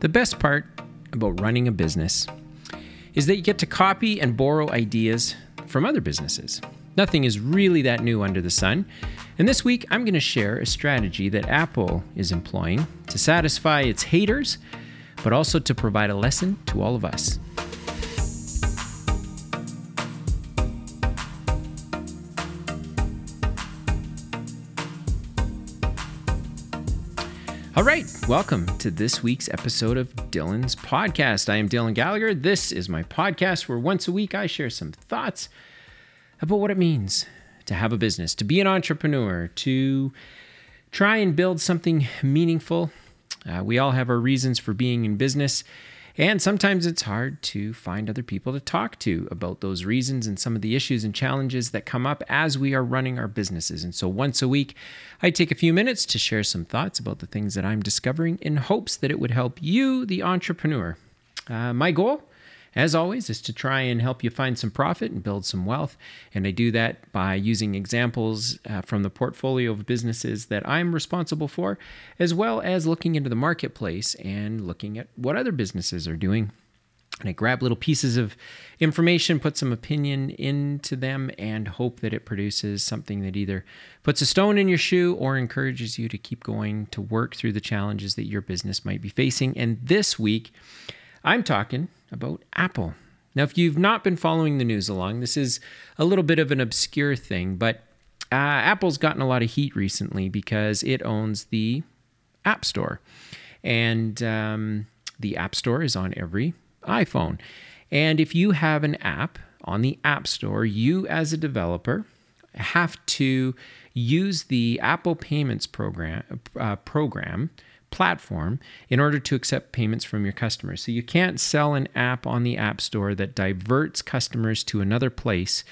The best part about running a business is that you get to copy and borrow ideas from other businesses. Nothing is really that new under the sun. And this week, I'm going to share a strategy that Apple is employing to satisfy its haters, but also to provide a lesson to all of us. All right, welcome to this week's episode of Dylan's podcast. I am Dylan Gallagher. This is my podcast where once a week I share some thoughts about what it means to have a business, to be an entrepreneur, to try and build something meaningful. Uh, we all have our reasons for being in business. And sometimes it's hard to find other people to talk to about those reasons and some of the issues and challenges that come up as we are running our businesses. And so once a week, I take a few minutes to share some thoughts about the things that I'm discovering in hopes that it would help you, the entrepreneur. Uh, my goal as always, is to try and help you find some profit and build some wealth. And I do that by using examples uh, from the portfolio of businesses that I'm responsible for, as well as looking into the marketplace and looking at what other businesses are doing. And I grab little pieces of information, put some opinion into them, and hope that it produces something that either puts a stone in your shoe or encourages you to keep going to work through the challenges that your business might be facing. And this week, I'm talking about Apple. Now, if you've not been following the news along, this is a little bit of an obscure thing, but uh, Apple's gotten a lot of heat recently because it owns the App Store. And um, the App Store is on every iPhone. And if you have an app on the App Store, you as a developer have to use the Apple Payments program, uh, program platform in order to accept payments from your customers. So you can't sell an app on the App Store that diverts customers to another place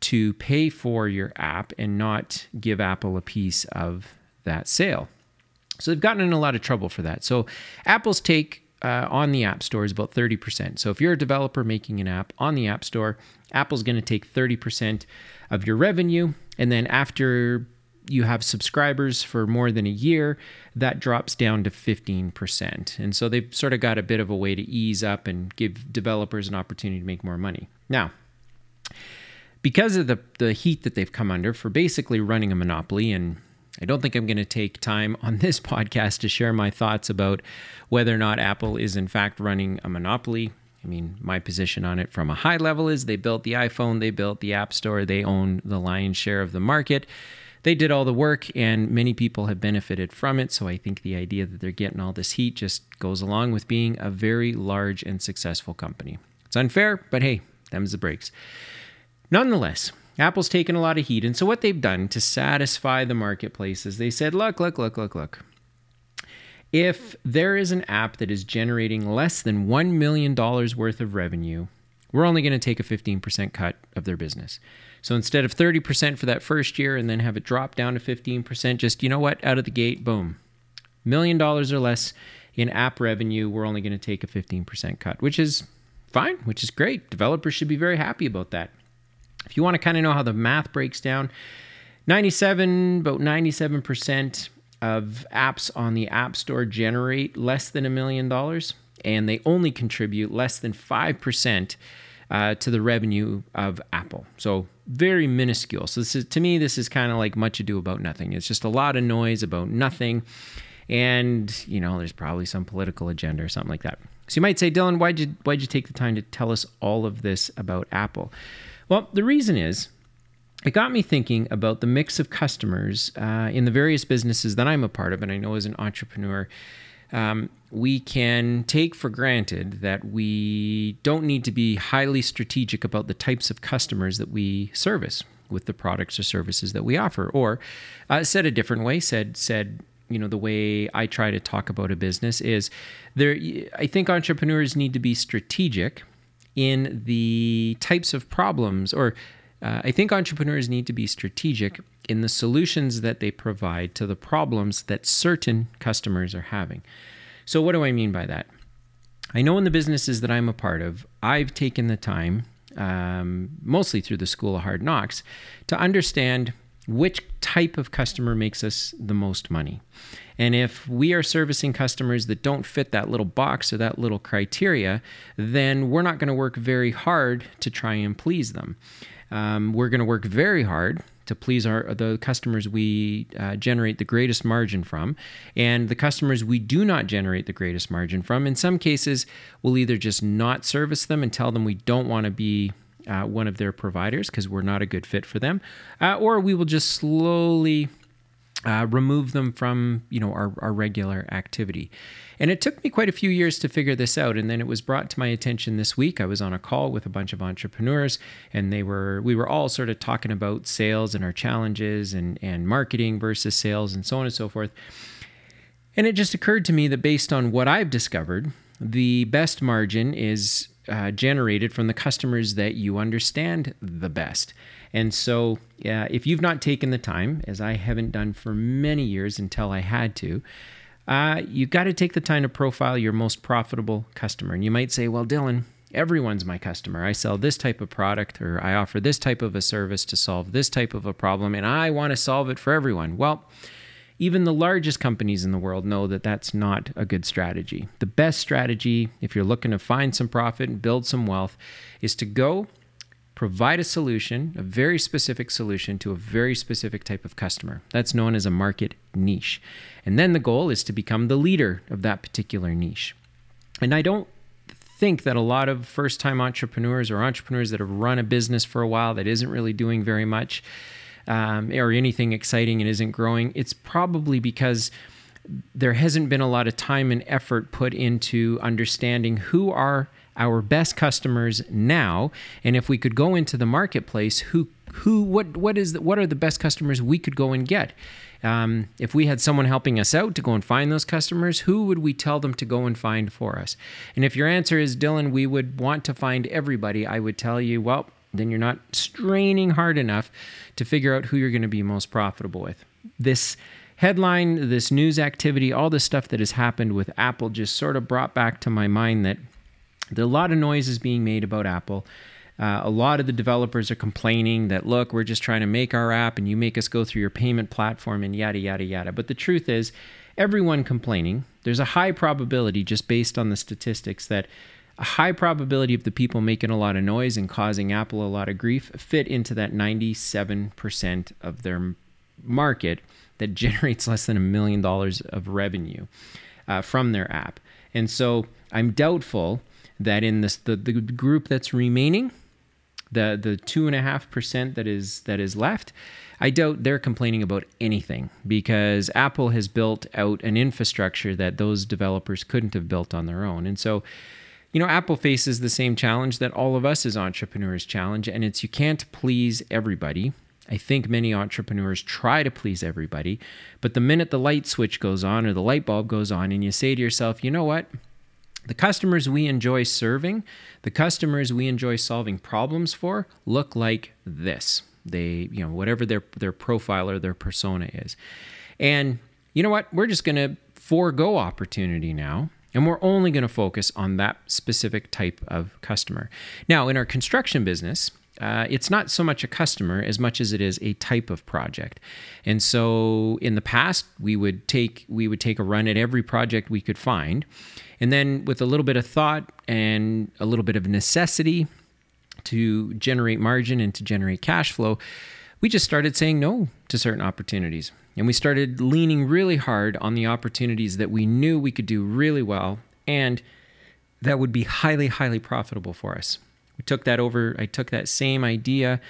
to pay for your app and not give Apple a piece of that sale. So they've gotten in a lot of trouble for that. So Apple's take uh, on the App Store is about 30%. So if you're a developer making an app on the App Store, Apple's going to take 30% of your revenue. And then after you have subscribers for more than a year, that drops down to 15%. And so they've sort of got a bit of a way to ease up and give developers an opportunity to make more money. Now, because of the, the heat that they've come under for basically running a monopoly, and I don't think I'm going to take time on this podcast to share my thoughts about whether or not Apple is in fact running a monopoly. I mean, my position on it from a high level is they built the iPhone, they built the App Store, they own the lion's share of the market they did all the work and many people have benefited from it. So I think the idea that they're getting all this heat just goes along with being a very large and successful company. It's unfair, but hey, them's the breaks. Nonetheless, Apple's taken a lot of heat. And so what they've done to satisfy the marketplace is they said, look, look, look, look, look. If there is an app that is generating less than $1 million worth of revenue, we're only going to take a 15% cut of their business. So instead of 30% for that first year and then have it drop down to 15%, just, you know what, out of the gate, boom. Million dollars or less in app revenue, we're only going to take a 15% cut, which is fine, which is great. Developers should be very happy about that. If you want to kind of know how the math breaks down, 97, about 97% of apps on the App Store generate less than a million dollars, and they only contribute less than 5% uh, to the revenue of Apple. So very minuscule. So this is to me, this is kind of like much ado about nothing. It's just a lot of noise about nothing, and you know, there's probably some political agenda or something like that. So you might say, Dylan, why'd you why'd you take the time to tell us all of this about Apple? Well, the reason is it got me thinking about the mix of customers uh, in the various businesses that I'm a part of, and I know as an entrepreneur um, we can take for granted that we don't need to be highly strategic about the types of customers that we service with the products or services that we offer. Or uh, said a different way, said said you know the way I try to talk about a business is there. I think entrepreneurs need to be strategic in the types of problems or uh, I think entrepreneurs need to be strategic in the solutions that they provide to the problems that certain customers are having. So, what do I mean by that? I know in the businesses that I'm a part of, I've taken the time, um, mostly through the School of Hard Knocks, to understand which type of customer makes us the most money. And if we are servicing customers that don't fit that little box or that little criteria, then we're not going to work very hard to try and please them. Um, we're going to work very hard to please our the customers we uh, generate the greatest margin from. And the customers we do not generate the greatest margin from in some cases we'll either just not service them and tell them we don't want to be uh, one of their providers because we're not a good fit for them uh, or we will just slowly uh, remove them from you know our, our regular activity. And it took me quite a few years to figure this out and then it was brought to my attention this week. I was on a call with a bunch of entrepreneurs and they were we were all sort of talking about sales and our challenges and and marketing versus sales and so on and so forth. And it just occurred to me that based on what i've discovered the best margin is uh, generated from the customers that you understand the best. And so, uh, if you've not taken the time, as I haven't done for many years until I had to, uh, you got to take the time to profile your most profitable customer. And you might say, well, Dylan, everyone's my customer. I sell this type of product or I offer this type of a service to solve this type of a problem, and I want to solve it for everyone. Well, even the largest companies in the world know that that's not a good strategy. The best strategy, if you're looking to find some profit and build some wealth, is to go provide a solution, a very specific solution to a very specific type of customer. That's known as a market niche. And then the goal is to become the leader of that particular niche. And I don't think that a lot of first time entrepreneurs or entrepreneurs that have run a business for a while that isn't really doing very much um, or anything exciting and isn't growing, it's probably because there hasn't been a lot of time and effort put into understanding who are our best customers now. And if we could go into the marketplace who who what what is the, what are the best customers we could go and get? Um, if we had someone helping us out to go and find those customers who would we tell them to go and find for us? And if your answer is dylan we would want to find everybody i would tell you well then you're not straining hard enough to figure out who you're going to be most profitable with. This headline, this news activity, all this stuff that has happened with Apple just sort of brought back to my mind that a lot of noise is being made about Apple. Uh, a lot of the developers are complaining that, look, we're just trying to make our app and you make us go through your payment platform and yada, yada, yada. But the truth is, everyone complaining, there's a high probability, just based on the statistics, that a high probability of the people making a lot of noise and causing Apple a lot of grief fit into that 97% of their market that generates less than a million dollars of revenue uh, from their app. And so I'm doubtful that in this the, the group that's remaining, the the two and a half percent that is that is left, I doubt they're complaining about anything because Apple has built out an infrastructure that those developers couldn't have built on their own. And so you know, Apple faces the same challenge that all of us as entrepreneurs challenge, and it's you can't please everybody. I think many entrepreneurs try to please everybody, but the minute the light switch goes on or the light bulb goes on, and you say to yourself, you know what? The customers we enjoy serving, the customers we enjoy solving problems for, look like this. They, you know, whatever their their profile or their persona is. And you know what? We're just going to forego opportunity now and we're only going to focus on that specific type of customer. Now, in our construction business, uh, it's not so much a customer as much as it is a type of project. And so in the past, we would take we would take a run at every project we could find, and then with a little bit of thought and a little bit of necessity to generate margin and to generate cash flow, we just started saying no to certain opportunities. And we started leaning really hard on the opportunities that we knew we could do really well and that would be highly, highly profitable for us. Took that over, I took that same idea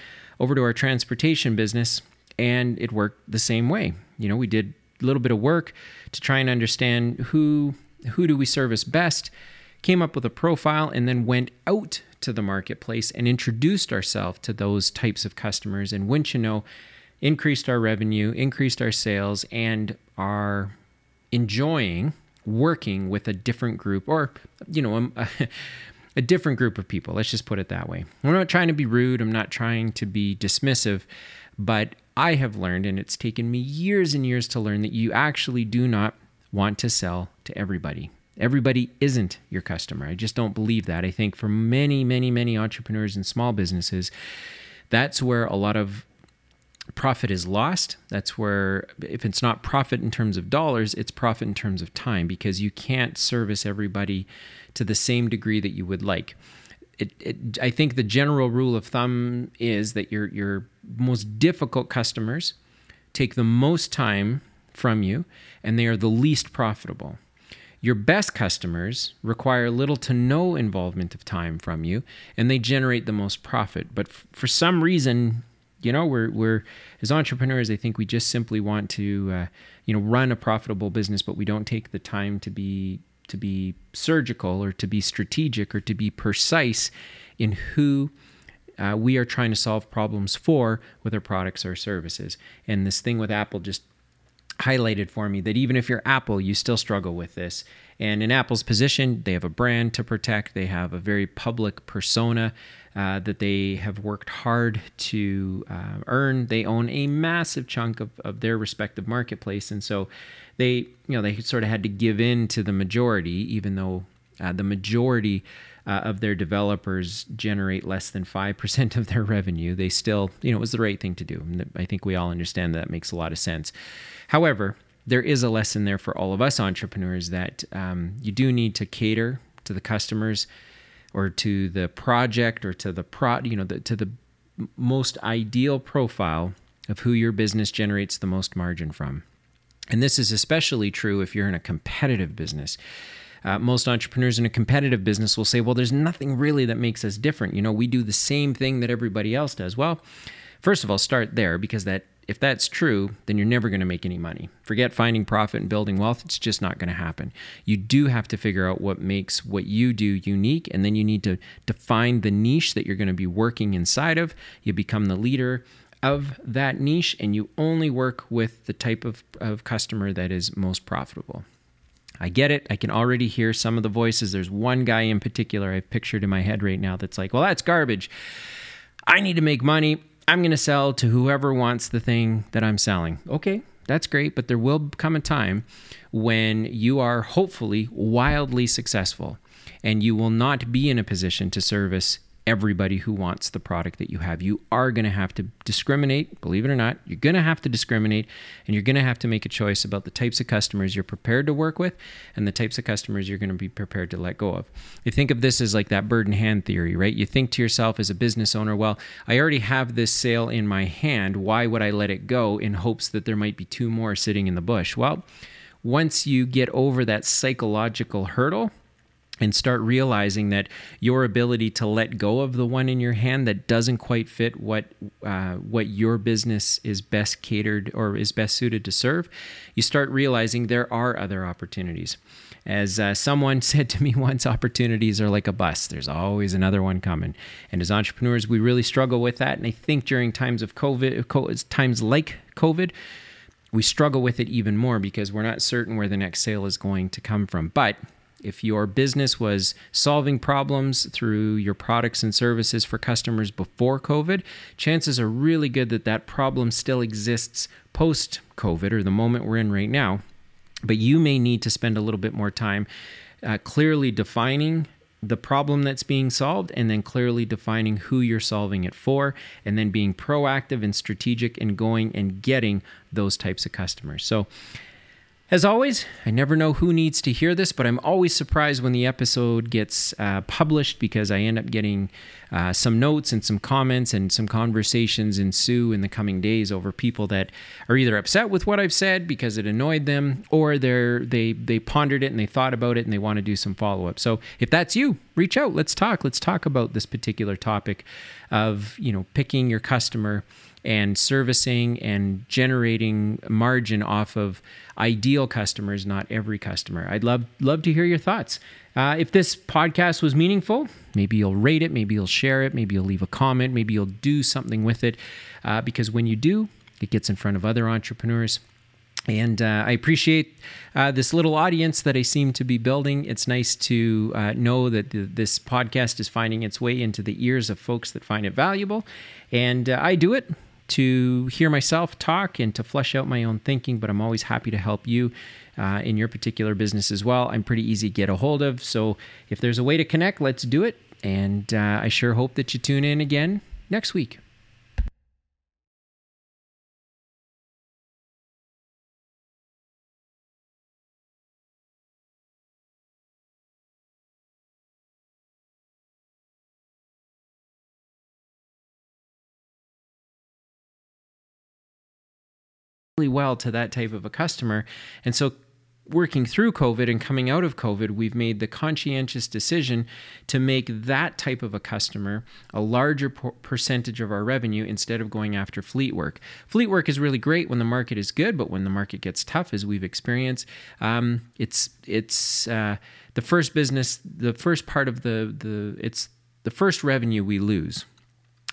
over to our transportation business and it worked the same way. You know, we did a little bit of work to try and understand who who do we service best, came up with a profile and then went out to the marketplace and introduced ourselves to those types of customers and wouldn't you know increased our revenue, increased our sales, and are enjoying working with a different group or, you know, a, a, different group of people. Let's just put it that way. I'm not trying to be rude, I'm not trying to be dismissive, but I have learned, and it's taken me years and years to learn, that you actually do not want to sell to everybody. Everybody isn't your customer. I just don't believe that. I think for many, many, many entrepreneurs and small businesses, that's where a lot of profit is lost. That's where, if it's not profit in terms of dollars, it's profit in terms of time because you can't service everybody to the same degree that you would like. It, it, I think the general rule of thumb is that your your most difficult customers take the most time from you, and they are the least profitable. Your best customers require little to no involvement of time from you, and they generate the most profit. But f- for some reason, you know, we're we're as entrepreneurs, I think we just simply want to, uh, you know, run a profitable business, but we don't take the time to be to be surgical or to be strategic or to be precise in who uh, we are trying to solve problems for with our products or services. And this thing with Apple just highlighted for me that even if you're Apple, you still struggle with this. And in Apple's position, they have a brand to protect, they have a very public persona. Uh, that they have worked hard to uh, earn. They own a massive chunk of, of their respective marketplace, and so they, you know, they sort of had to give in to the majority, even though uh, the majority uh, of their developers generate less than 5% of their revenue. They still, you know, it was the right thing to do. I think we all understand that, that makes a lot of sense. However, there is a lesson there for all of us entrepreneurs that um, you do need to cater to the customers or to the project or to the pro, you know, the, to the most ideal profile of who your business generates the most margin from. And this is especially true if you're in a competitive business. Uh, most entrepreneurs in a competitive business will say, well, there's nothing really that makes us different. You know, we do the same thing that everybody else does. Well, first of all, start there because that if that's true, then you're never going to make any money. Forget finding profit and building wealth. It's just not going to happen. You do have to figure out what makes what you do unique, and then you need to define the niche that you're going to be working inside of. You become the leader of that niche, and you only work with the type of, of customer that is most profitable. I get it. I can already hear some of the voices. There's one guy in particular I've pictured in my head right now that's like, well, that's garbage. I need to make money. I'm going to sell to whoever wants the thing that I'm selling. Okay, that's great, but there will come a time when you are hopefully wildly successful and you will not be in a position to service everybody who wants the product that you have. You are going to have to discriminate, believe it or not. You're going to have to discriminate and you're going to have to make a choice about the types of customers you're prepared to work with and the types of customers you're going to be prepared to let go of. You think of this as like that bird in hand theory, right? You think to yourself as a business owner, well, I already have this sale in my hand. Why would I let it go in hopes that there might be two more sitting in the bush? Well, once you get over that psychological hurdle, and start realizing that your ability to let go of the one in your hand that doesn't quite fit what uh, what your business is best catered or is best suited to serve, you start realizing there are other opportunities. As uh, someone said to me once, opportunities are like a bus. There's always another one coming. And as entrepreneurs, we really struggle with that. And I think during times of COVID, times like COVID, we struggle with it even more because we're not certain where the next sale is going to come from. But if your business was solving problems through your products and services for customers before COVID, chances are really good that that problem still exists post COVID or the moment we're in right now. But you may need to spend a little bit more time uh, clearly defining the problem that's being solved and then clearly defining who you're solving it for and then being proactive and strategic in going and getting those types of customers. So as always, I never know who needs to hear this, but I'm always surprised when the episode gets uh, published because I end up getting uh, some notes and some comments and some conversations ensue in the coming days over people that are either upset with what I've said because it annoyed them, or they're they they pondered it and they thought about it and they want to do some follow up. So if that's you, reach out. Let's talk. Let's talk about this particular topic of you know picking your customer and servicing and generating margin off of ideal customers, not every customer. I'd love love to hear your thoughts. Uh, if this podcast was meaningful, maybe you'll rate it, maybe you'll share it, maybe you'll leave a comment, maybe you'll do something with it, uh, because when you do, it gets in front of other entrepreneurs. And uh, I appreciate uh, this little audience that I seem to be building. It's nice to uh, know that the, this podcast is finding its way into the ears of folks that find it valuable. And uh, I do it to hear myself talk and to flesh out my own thinking, but I'm always happy to help you uh, in your particular business as well. I'm pretty easy to get a hold of. So if there's a way to connect, let's do it. And uh, I sure hope that you tune in again next week. Really well to that type of a customer. And so working through COVID and coming out of COVID, we've made the conscientious decision to make that type of a customer a larger percentage of our revenue instead of going after fleet work. Fleet work is really great when the market is good, but when the market gets tough, as we've experienced, um, it's it's uh, the first business, the first part of the the it's the first revenue we lose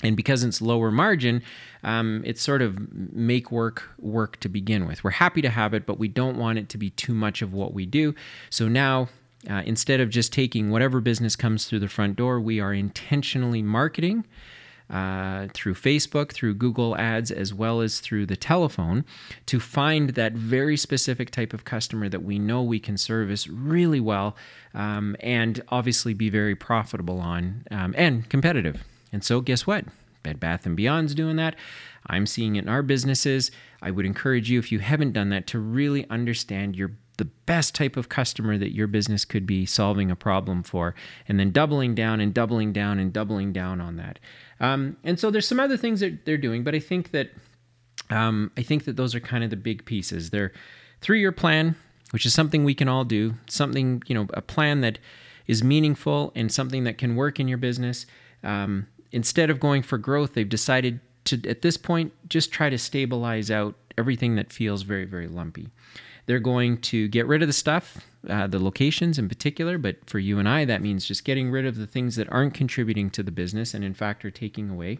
and because it's lower margin um, it's sort of make work work to begin with we're happy to have it but we don't want it to be too much of what we do so now uh, instead of just taking whatever business comes through the front door we are intentionally marketing uh, through Facebook, through Google Ads, as well as through the telephone to find that very specific type of customer that we know we can service really well um, and obviously be very profitable on um, and competitive. And so, guess what? Bed Bath and Beyond's doing that. I'm seeing it in our businesses. I would encourage you, if you haven't done that, to really understand your the best type of customer that your business could be solving a problem for, and then doubling down and doubling down and doubling down on that. Um, and so there's some other things that they're doing, but I think that um, I think that those are kind of the big pieces. Their three-year plan, which is something we can all do, something you know, a plan that is meaningful and something that can work in your business. Um, instead of going for growth, they've decided to, at this point, just try to stabilize out everything that feels very, very lumpy. They're going to get rid of the stuff, uh, the locations in particular, but for you and I, that means just getting rid of the things that aren't contributing to the business and, in fact, are taking away.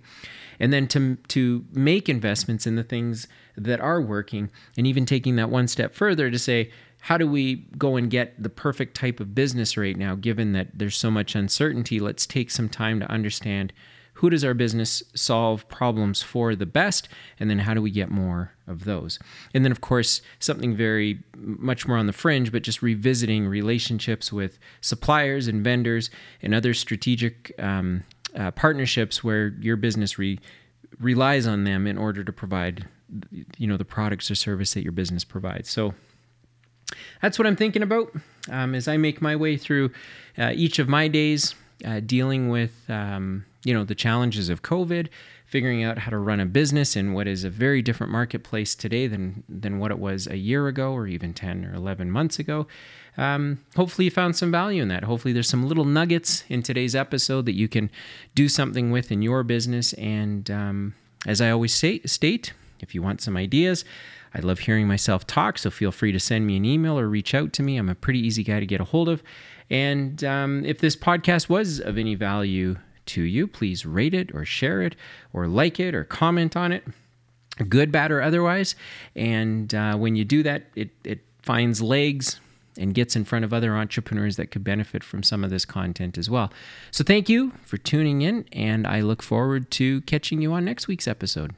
And then to, to make investments in the things that are working, and even taking that one step further to say, how do we go and get the perfect type of business right now, given that there's so much uncertainty? Let's take some time to understand who does our business solve problems for the best? And then how do we get more of those? And then of course something very much more on the fringe but just revisiting relationships with suppliers and vendors and other strategic um, uh, partnerships where your business re- relies on them in order to provide you know the products or service that your business provides. So that's what i'm thinking about um, as i make my way through uh, each of my days uh, dealing with um, you know the challenges of COVID, figuring out how to run a business in what is a very different marketplace today than than what it was a year ago or even ten or eleven months ago. Um, hopefully, you found some value in that. Hopefully, there's some little nuggets in today's episode that you can do something with in your business. And um, as I always say, state, if you want some ideas. I love hearing myself talk, so feel free to send me an email or reach out to me. I'm a pretty easy guy to get a hold of. And um, if this podcast was of any value to you, please rate it or share it or like it or comment on it, good, bad, or otherwise. And uh, when you do that, it, it finds legs and gets in front of other entrepreneurs that could benefit from some of this content as well. So thank you for tuning in, and I look forward to catching you on next week's episode.